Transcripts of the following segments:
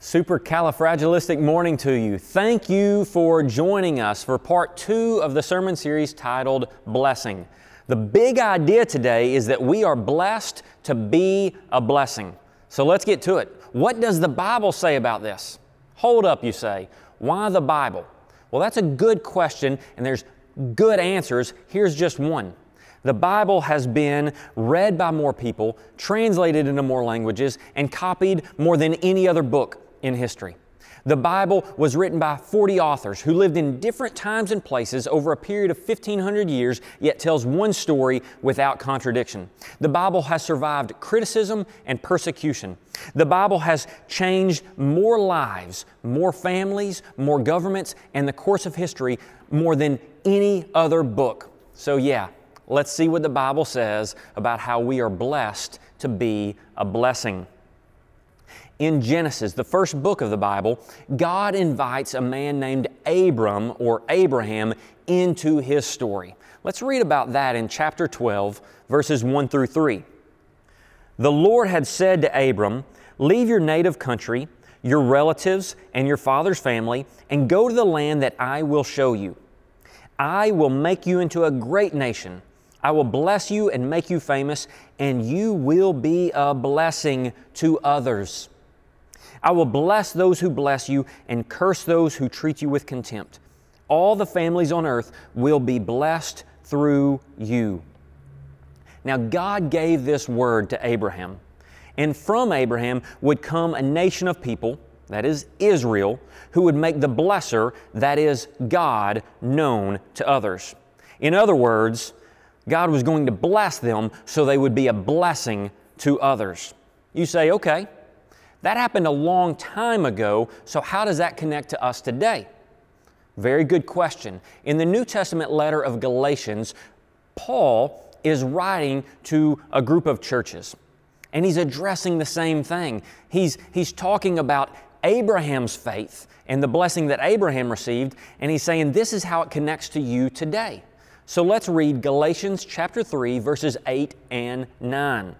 Supercalifragilistic morning to you. Thank you for joining us for part two of the sermon series titled Blessing. The big idea today is that we are blessed to be a blessing. So let's get to it. What does the Bible say about this? Hold up, you say. Why the Bible? Well, that's a good question, and there's good answers. Here's just one. The Bible has been read by more people, translated into more languages, and copied more than any other book in history. The Bible was written by 40 authors who lived in different times and places over a period of 1,500 years, yet tells one story without contradiction. The Bible has survived criticism and persecution. The Bible has changed more lives, more families, more governments, and the course of history more than any other book. So, yeah, let's see what the Bible says about how we are blessed to be a blessing in Genesis, the first book of the Bible, God invites a man named Abram or Abraham into his story. Let's read about that in chapter 12, verses 1 through 3. The Lord had said to Abram, Leave your native country, your relatives, and your father's family, and go to the land that I will show you. I will make you into a great nation. I will bless you and make you famous, and you will be a blessing to others. I will bless those who bless you and curse those who treat you with contempt. All the families on earth will be blessed through you. Now, God gave this word to Abraham, and from Abraham would come a nation of people, that is Israel, who would make the blesser, that is God, known to others. In other words, God was going to bless them so they would be a blessing to others. You say, okay, that happened a long time ago, so how does that connect to us today? Very good question. In the New Testament letter of Galatians, Paul is writing to a group of churches, and he's addressing the same thing. He's, he's talking about Abraham's faith and the blessing that Abraham received, and he's saying this is how it connects to you today. So let's read Galatians chapter 3, verses 8 and 9.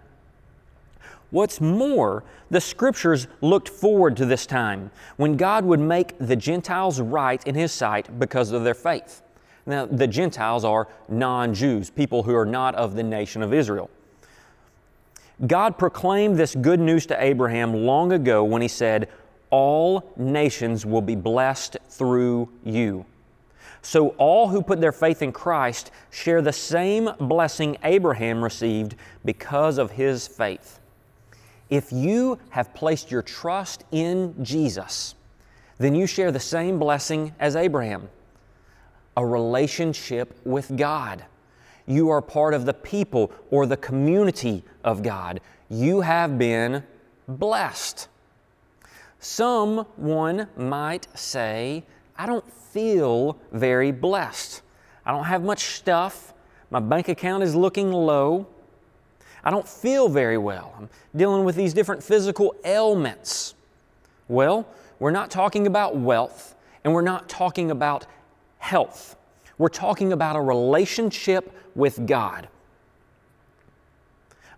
What's more, the scriptures looked forward to this time when God would make the Gentiles right in His sight because of their faith. Now, the Gentiles are non Jews, people who are not of the nation of Israel. God proclaimed this good news to Abraham long ago when He said, All nations will be blessed through you. So all who put their faith in Christ share the same blessing Abraham received because of his faith. If you have placed your trust in Jesus, then you share the same blessing as Abraham a relationship with God. You are part of the people or the community of God. You have been blessed. Someone might say, I don't feel very blessed. I don't have much stuff. My bank account is looking low. I don't feel very well. I'm dealing with these different physical ailments. Well, we're not talking about wealth and we're not talking about health. We're talking about a relationship with God,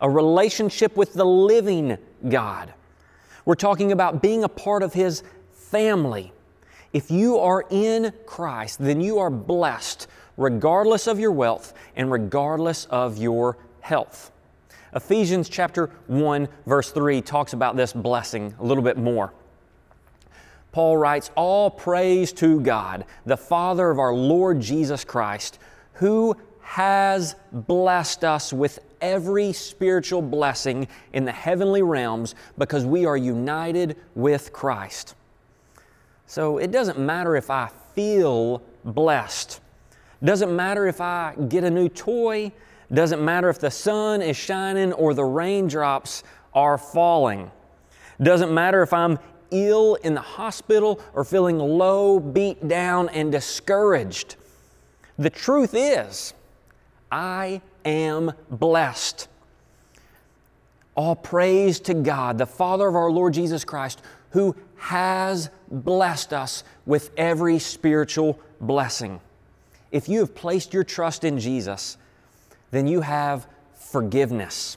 a relationship with the living God. We're talking about being a part of His family. If you are in Christ, then you are blessed regardless of your wealth and regardless of your health. Ephesians chapter 1 verse 3 talks about this blessing a little bit more. Paul writes, All praise to God, the Father of our Lord Jesus Christ, who has blessed us with every spiritual blessing in the heavenly realms because we are united with Christ. So it doesn't matter if I feel blessed. Doesn't matter if I get a new toy. Doesn't matter if the sun is shining or the raindrops are falling. Doesn't matter if I'm ill in the hospital or feeling low, beat down, and discouraged. The truth is, I am blessed. All praise to God, the Father of our Lord Jesus Christ, who has blessed us with every spiritual blessing. If you have placed your trust in Jesus, then you have forgiveness.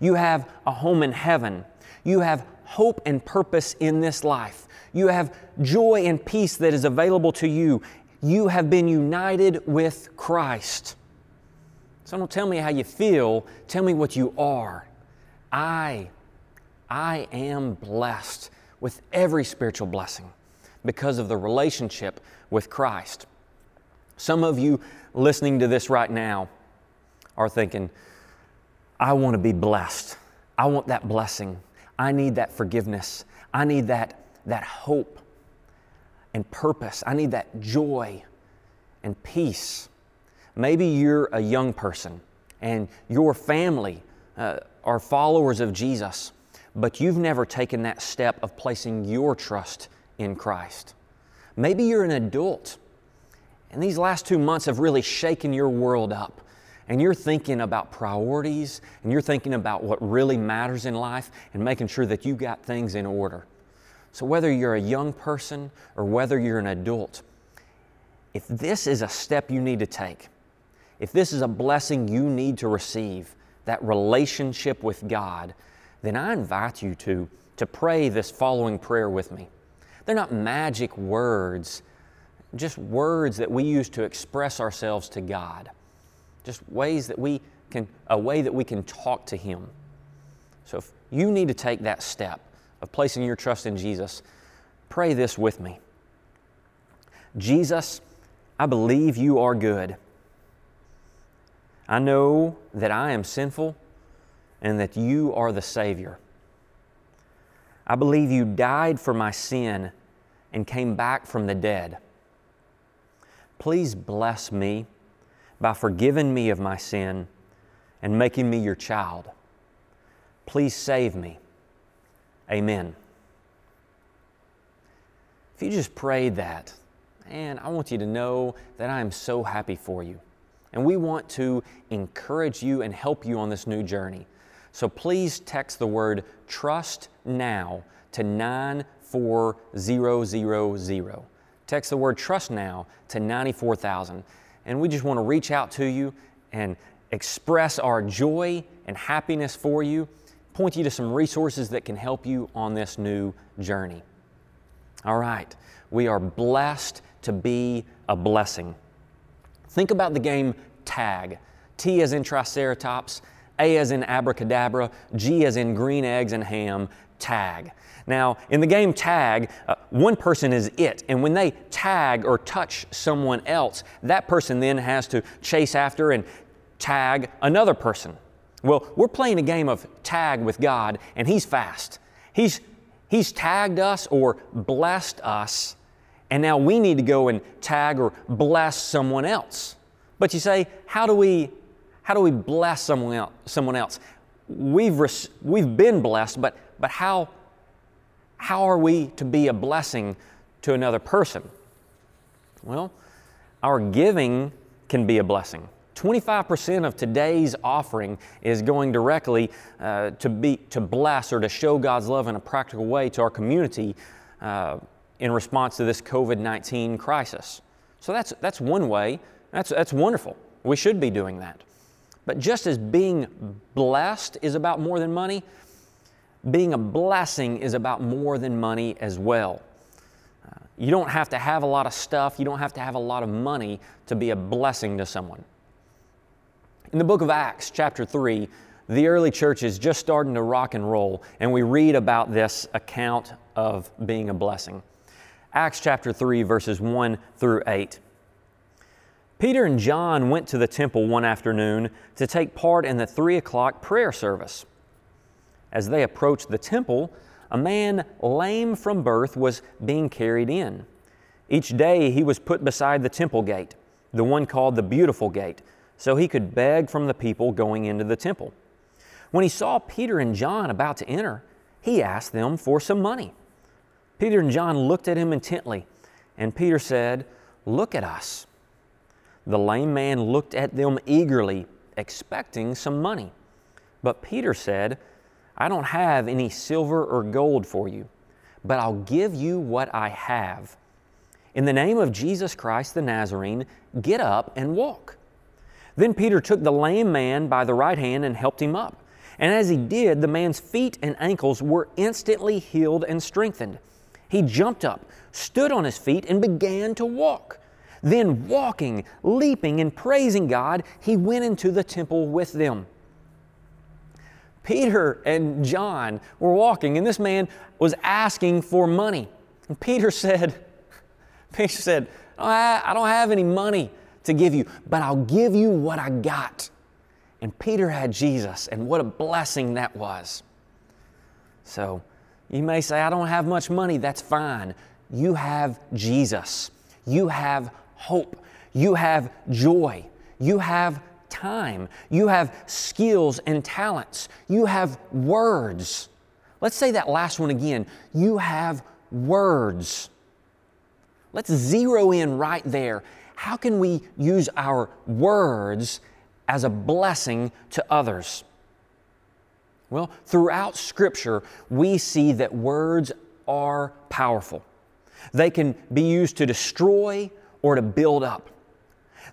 You have a home in heaven. You have hope and purpose in this life. You have joy and peace that is available to you. You have been united with Christ. So don't tell me how you feel, tell me what you are. I, I am blessed with every spiritual blessing because of the relationship with Christ. Some of you listening to this right now are thinking, I want to be blessed. I want that blessing. I need that forgiveness. I need that, that hope and purpose. I need that joy and peace. Maybe you're a young person and your family uh, are followers of Jesus, but you've never taken that step of placing your trust in Christ. Maybe you're an adult and these last two months have really shaken your world up. And you're thinking about priorities and you're thinking about what really matters in life and making sure that you got things in order. So, whether you're a young person or whether you're an adult, if this is a step you need to take, if this is a blessing you need to receive, that relationship with God, then I invite you to, to pray this following prayer with me. They're not magic words just words that we use to express ourselves to God. Just ways that we can, a way that we can talk to Him. So if you need to take that step of placing your trust in Jesus, pray this with me Jesus, I believe you are good. I know that I am sinful and that you are the Savior. I believe you died for my sin and came back from the dead. Please bless me by forgiving me of my sin and making me your child. Please save me. Amen. If you just prayed that, and I want you to know that I am so happy for you. And we want to encourage you and help you on this new journey. So please text the word trust now to 94000. Text the word trust now to 94,000. And we just want to reach out to you and express our joy and happiness for you, point you to some resources that can help you on this new journey. All right, we are blessed to be a blessing. Think about the game tag. T as in Triceratops, A as in abracadabra, G as in green eggs and ham, tag. Now, in the game tag, uh, one person is it, and when they tag or touch someone else, that person then has to chase after and tag another person. Well, we're playing a game of tag with God, and He's fast. He's, he's tagged us or blessed us, and now we need to go and tag or bless someone else. But you say, how do we, how do we bless someone else? Someone else? We've, res- we've been blessed, but, but how how are we to be a blessing to another person? Well, our giving can be a blessing. 25% of today's offering is going directly uh, to, be, to bless or to show God's love in a practical way to our community uh, in response to this COVID 19 crisis. So that's, that's one way. That's, that's wonderful. We should be doing that. But just as being blessed is about more than money, being a blessing is about more than money as well. Uh, you don't have to have a lot of stuff, you don't have to have a lot of money to be a blessing to someone. In the book of Acts, chapter 3, the early church is just starting to rock and roll, and we read about this account of being a blessing. Acts chapter 3, verses 1 through 8. Peter and John went to the temple one afternoon to take part in the 3 o'clock prayer service. As they approached the temple, a man lame from birth was being carried in. Each day he was put beside the temple gate, the one called the Beautiful Gate, so he could beg from the people going into the temple. When he saw Peter and John about to enter, he asked them for some money. Peter and John looked at him intently, and Peter said, Look at us. The lame man looked at them eagerly, expecting some money. But Peter said, I don't have any silver or gold for you, but I'll give you what I have. In the name of Jesus Christ the Nazarene, get up and walk. Then Peter took the lame man by the right hand and helped him up. And as he did, the man's feet and ankles were instantly healed and strengthened. He jumped up, stood on his feet, and began to walk. Then, walking, leaping, and praising God, he went into the temple with them. Peter and John were walking, and this man was asking for money. And Peter said, Peter said, oh, I don't have any money to give you, but I'll give you what I got. And Peter had Jesus, and what a blessing that was. So you may say, I don't have much money. That's fine. You have Jesus. You have hope. You have joy. You have time. You have skills and talents. You have words. Let's say that last one again. You have words. Let's zero in right there. How can we use our words as a blessing to others? Well, throughout Scripture, we see that words are powerful. They can be used to destroy or to build up.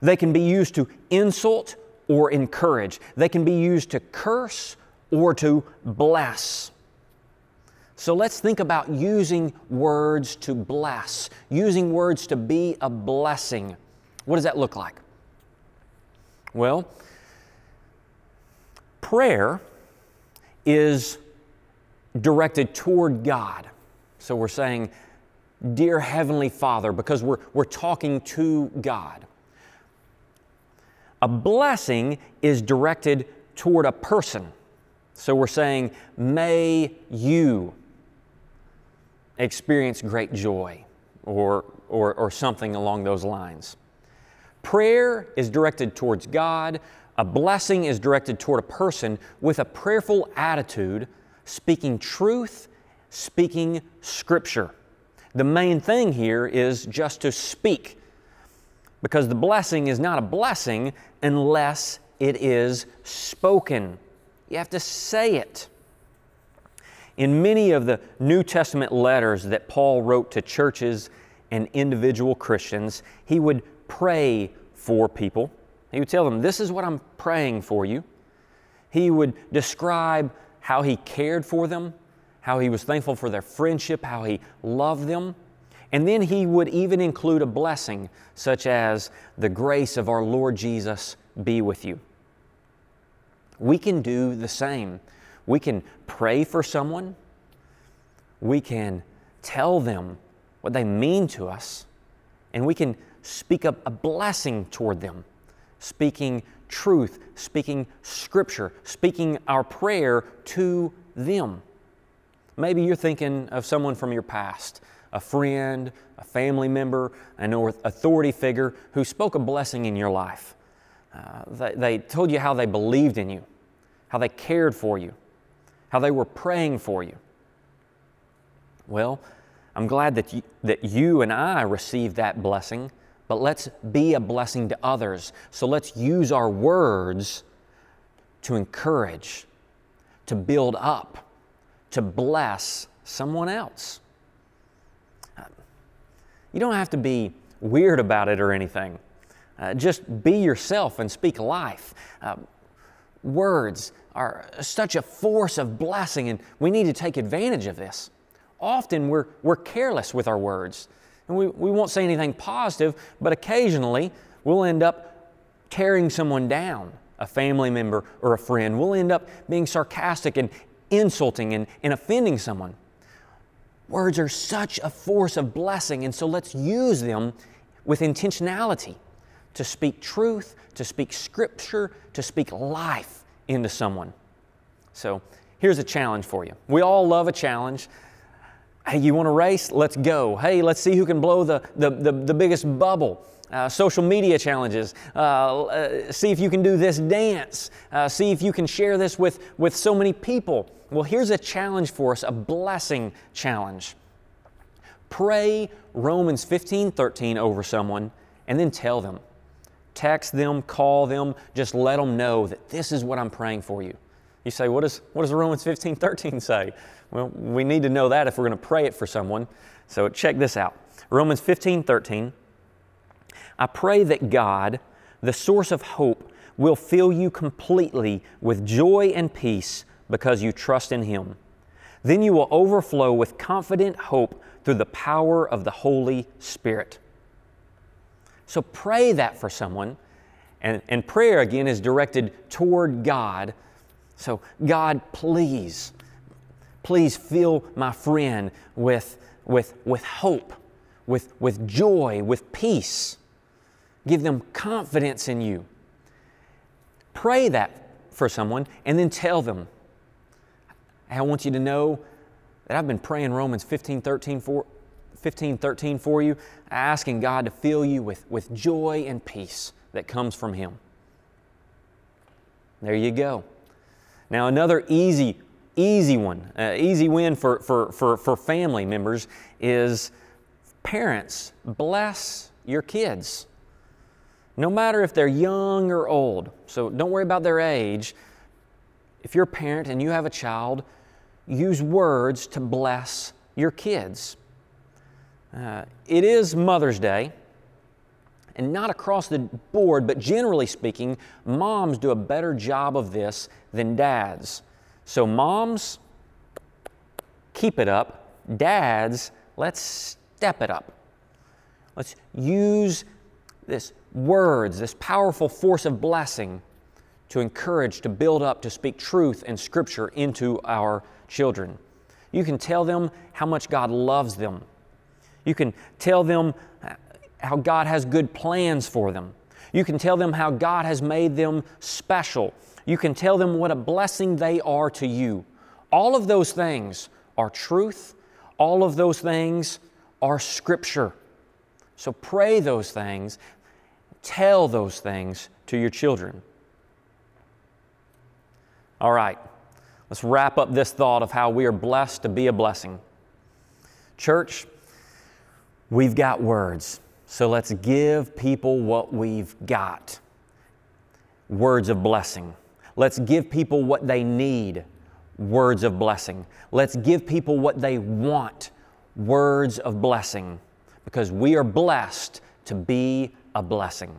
They can be used to insult or encourage. They can be used to curse or to bless. So let's think about using words to bless, using words to be a blessing. What does that look like? Well, prayer is directed toward God. So we're saying, Dear Heavenly Father, because we're, we're talking to God. A blessing is directed toward a person. So we're saying, May you experience great joy or, or, or something along those lines. Prayer is directed towards God. A blessing is directed toward a person with a prayerful attitude, speaking truth, speaking Scripture. The main thing here is just to speak, because the blessing is not a blessing unless it is spoken. You have to say it. In many of the New Testament letters that Paul wrote to churches and individual Christians, he would pray for people. He would tell them, This is what I'm praying for you. He would describe how he cared for them, how he was thankful for their friendship, how he loved them. And then he would even include a blessing, such as, The grace of our Lord Jesus be with you. We can do the same. We can pray for someone. We can tell them what they mean to us. And we can speak up a blessing toward them, speaking truth, speaking scripture, speaking our prayer to them. Maybe you're thinking of someone from your past, a friend, a family member, an authority figure who spoke a blessing in your life. Uh, they, they told you how they believed in you, how they cared for you, how they were praying for you. Well, I'm glad that you, that you and I received that blessing, but let's be a blessing to others. So let's use our words to encourage, to build up, to bless someone else. You don't have to be weird about it or anything. Uh, just be yourself and speak life. Uh, words are such a force of blessing, and we need to take advantage of this. Often we're, we're careless with our words, and we, we won't say anything positive, but occasionally we'll end up tearing someone down, a family member or a friend. We'll end up being sarcastic and insulting and, and offending someone. Words are such a force of blessing, and so let's use them with intentionality to speak truth, to speak scripture, to speak life into someone. So here's a challenge for you. We all love a challenge. Hey, you want to race? Let's go. Hey, let's see who can blow the, the, the, the biggest bubble. Uh, social media challenges. Uh, uh, see if you can do this dance. Uh, see if you can share this with, with so many people. Well, here's a challenge for us, a blessing challenge. Pray Romans 15 13 over someone and then tell them text them, call them, just let them know that this is what I'm praying for you. You say, what, is, what does Romans 15 13 say? Well, we need to know that if we're going to pray it for someone. So check this out Romans 15 13. I pray that God, the source of hope, will fill you completely with joy and peace because you trust in Him. Then you will overflow with confident hope through the power of the Holy Spirit. So pray that for someone. And, and prayer, again, is directed toward God. So, God, please, please fill my friend with, with, with hope, with, with joy, with peace. Give them confidence in you. Pray that for someone and then tell them I want you to know that I've been praying Romans 15 13 for, 15, 13 for you, asking God to fill you with, with joy and peace that comes from Him. There you go. Now, another easy, easy one, uh, easy win for, for, for, for family members is parents, bless your kids. No matter if they're young or old. So don't worry about their age. If you're a parent and you have a child, use words to bless your kids. Uh, it is Mother's Day, and not across the board, but generally speaking, moms do a better job of this than dads. So, moms, keep it up. Dads, let's step it up. Let's use this words, this powerful force of blessing to encourage, to build up, to speak truth and scripture into our children. You can tell them how much God loves them. You can tell them how God has good plans for them. You can tell them how God has made them special. You can tell them what a blessing they are to you. All of those things are truth. All of those things are Scripture. So pray those things. Tell those things to your children. All right. Let's wrap up this thought of how we are blessed to be a blessing. Church, we've got words, so let's give people what we've got words of blessing. Let's give people what they need words of blessing. Let's give people what they want words of blessing because we are blessed to be a blessing.